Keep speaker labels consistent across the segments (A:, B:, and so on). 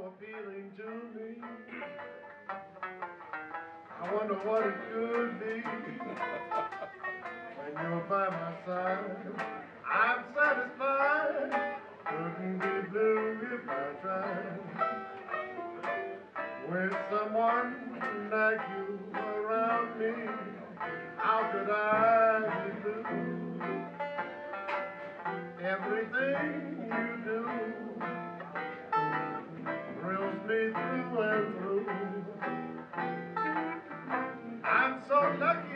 A: appealing to me. I wonder what it could be when you're by my side. I'm satisfied. Couldn't be blue if I tried. With someone like you around me, how could I be blue? Everything you do through and through. I'm so lucky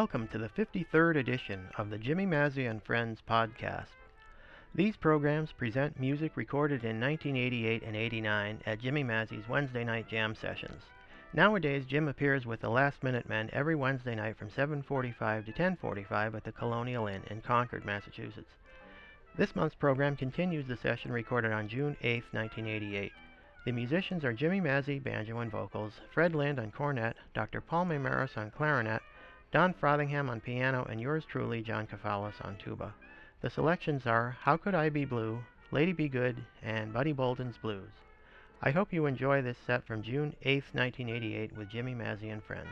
B: Welcome to the 53rd edition of the Jimmy Mazzy and Friends podcast. These programs present music recorded in 1988 and 89 at Jimmy Mazzy's Wednesday night jam sessions. Nowadays, Jim appears with the Last Minute Men every Wednesday night from 7:45 to 10:45 at the Colonial Inn in Concord, Massachusetts. This month's program continues the session recorded on June 8, 1988. The musicians are Jimmy Mazzy, banjo and vocals, Fred Lind on cornet, Dr. Paul Maymaris on clarinet, Don Frothingham on piano, and yours truly, John Kafalis, on tuba. The selections are How Could I Be Blue, Lady Be Good, and Buddy Bolden's Blues. I hope you enjoy this set from June 8, 1988 with Jimmy Mazzy and friends.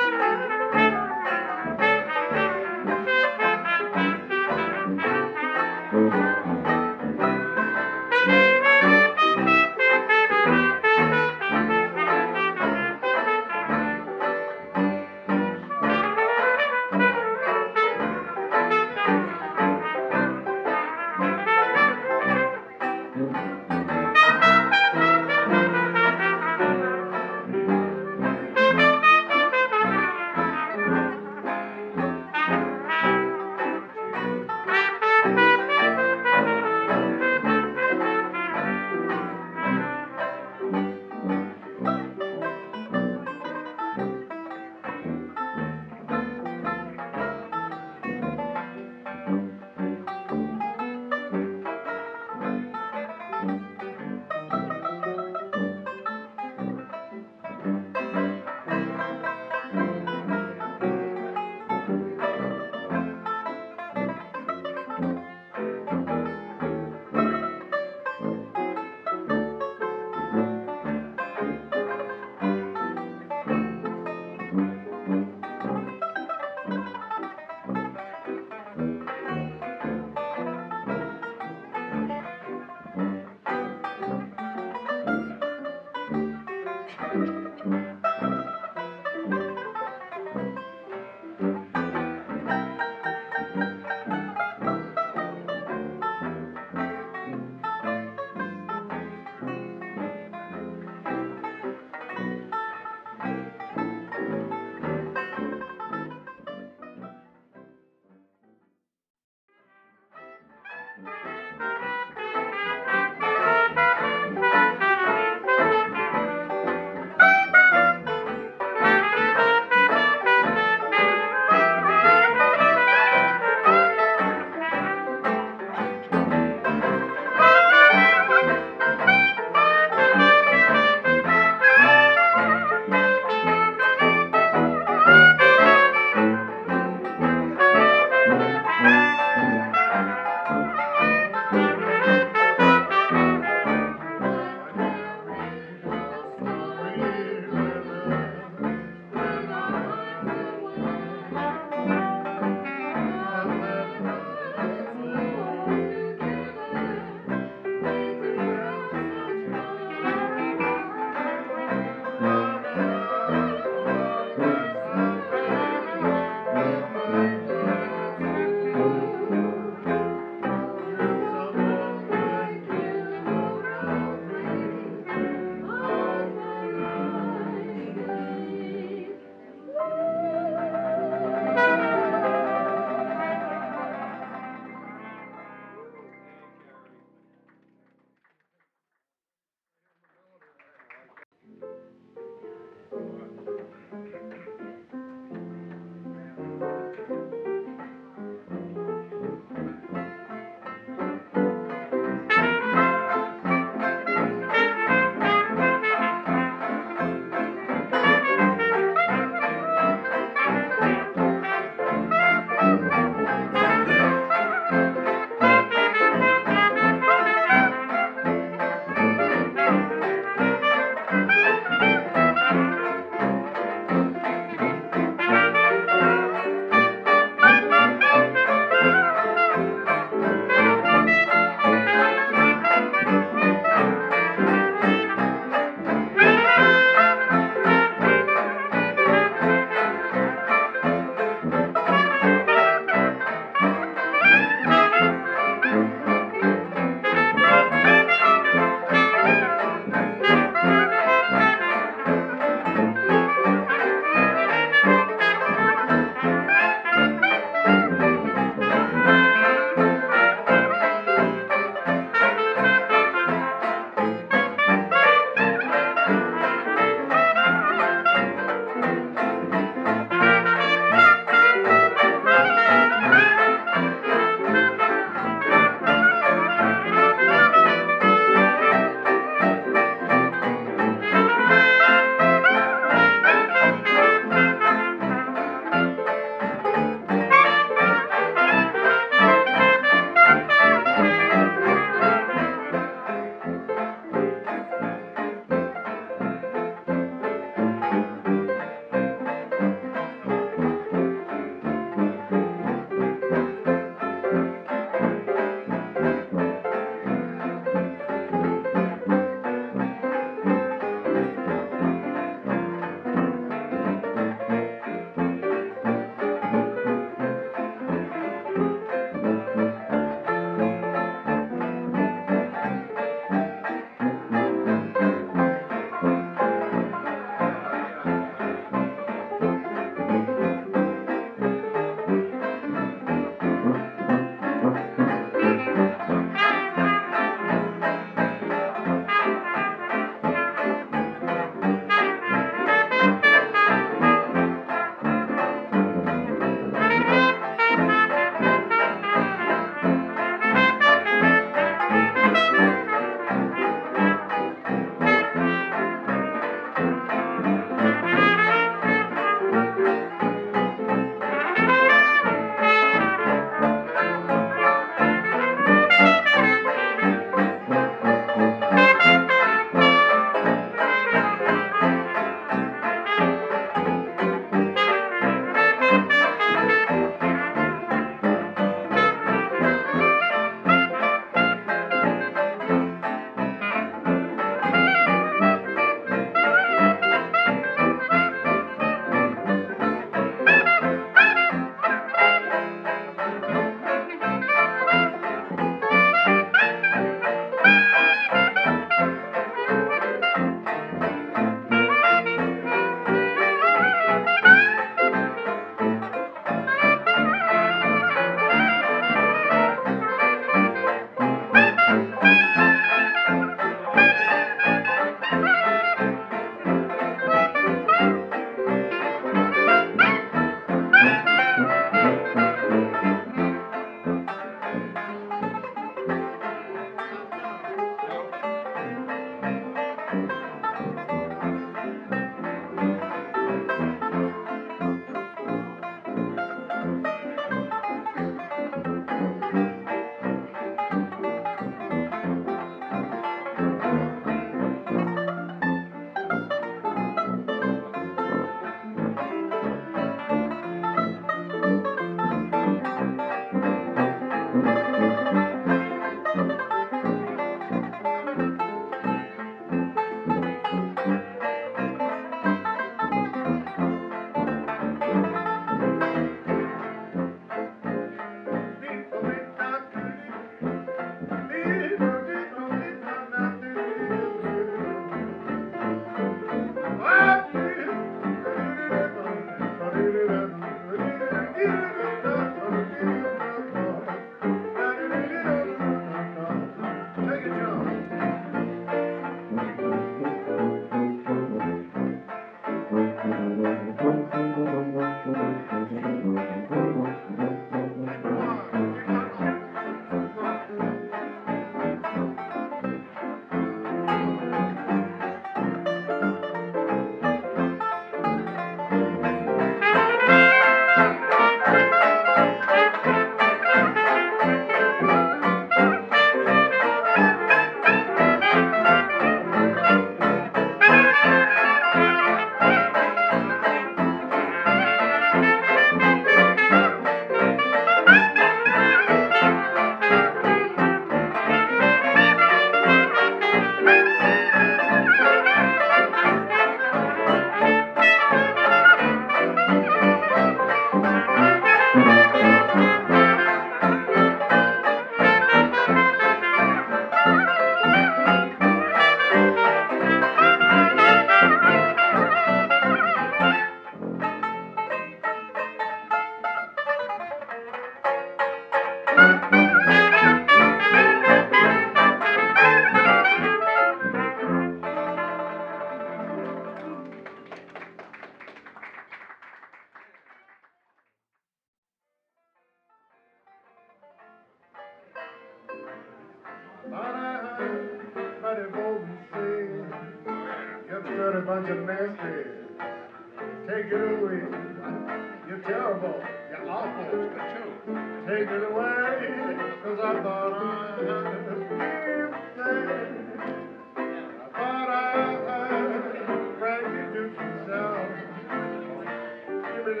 A: Open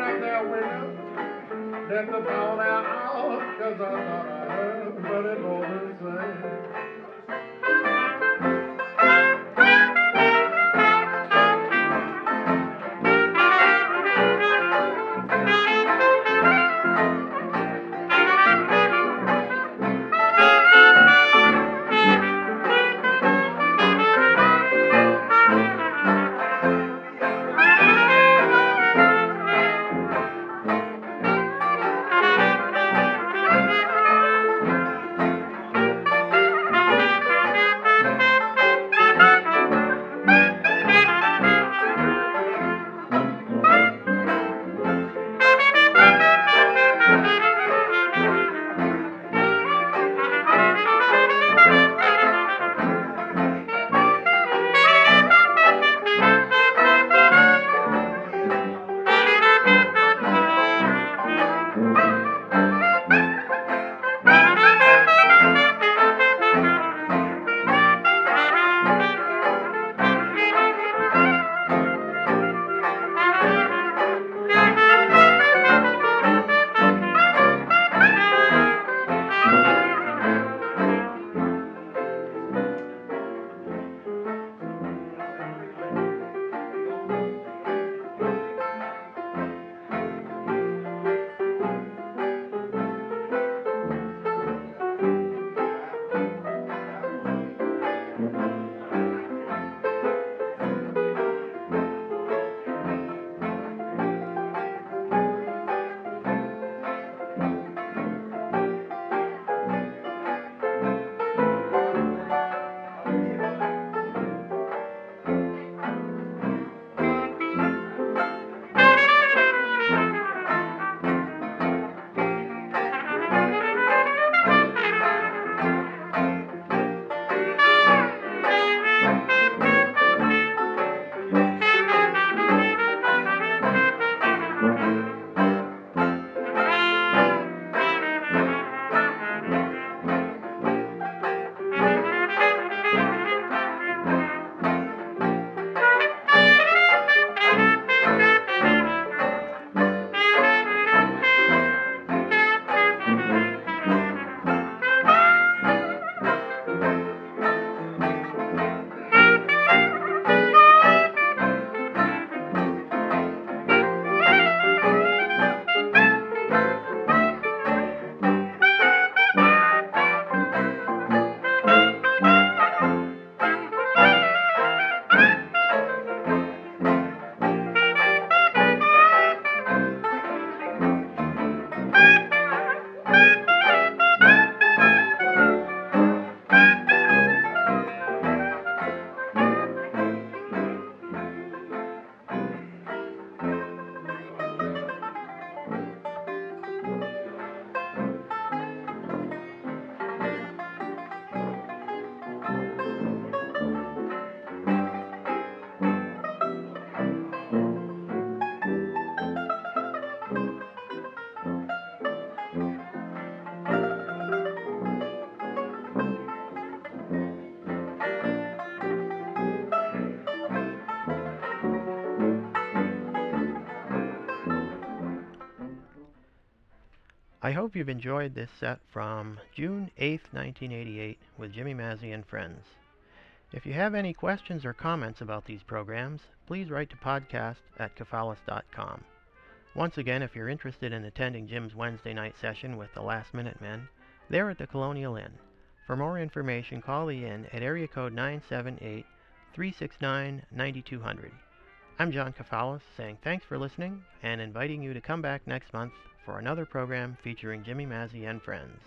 A: up that window, let the power out, cause I thought I heard Buddy Bolden sing.
B: I hope you've enjoyed this set from June 8, 1988 with Jimmy Mazzy and Friends. If you have any questions or comments about these programs, please write to podcast at kafalis.com. Once again, if you're interested in attending Jim's Wednesday night session with the Last Minute Men, they're at the Colonial Inn. For more information, call the Inn at area code 978 369 9200. I'm John Kafalis saying thanks for listening and inviting you to come back next month for another program featuring Jimmy Mazzy and friends.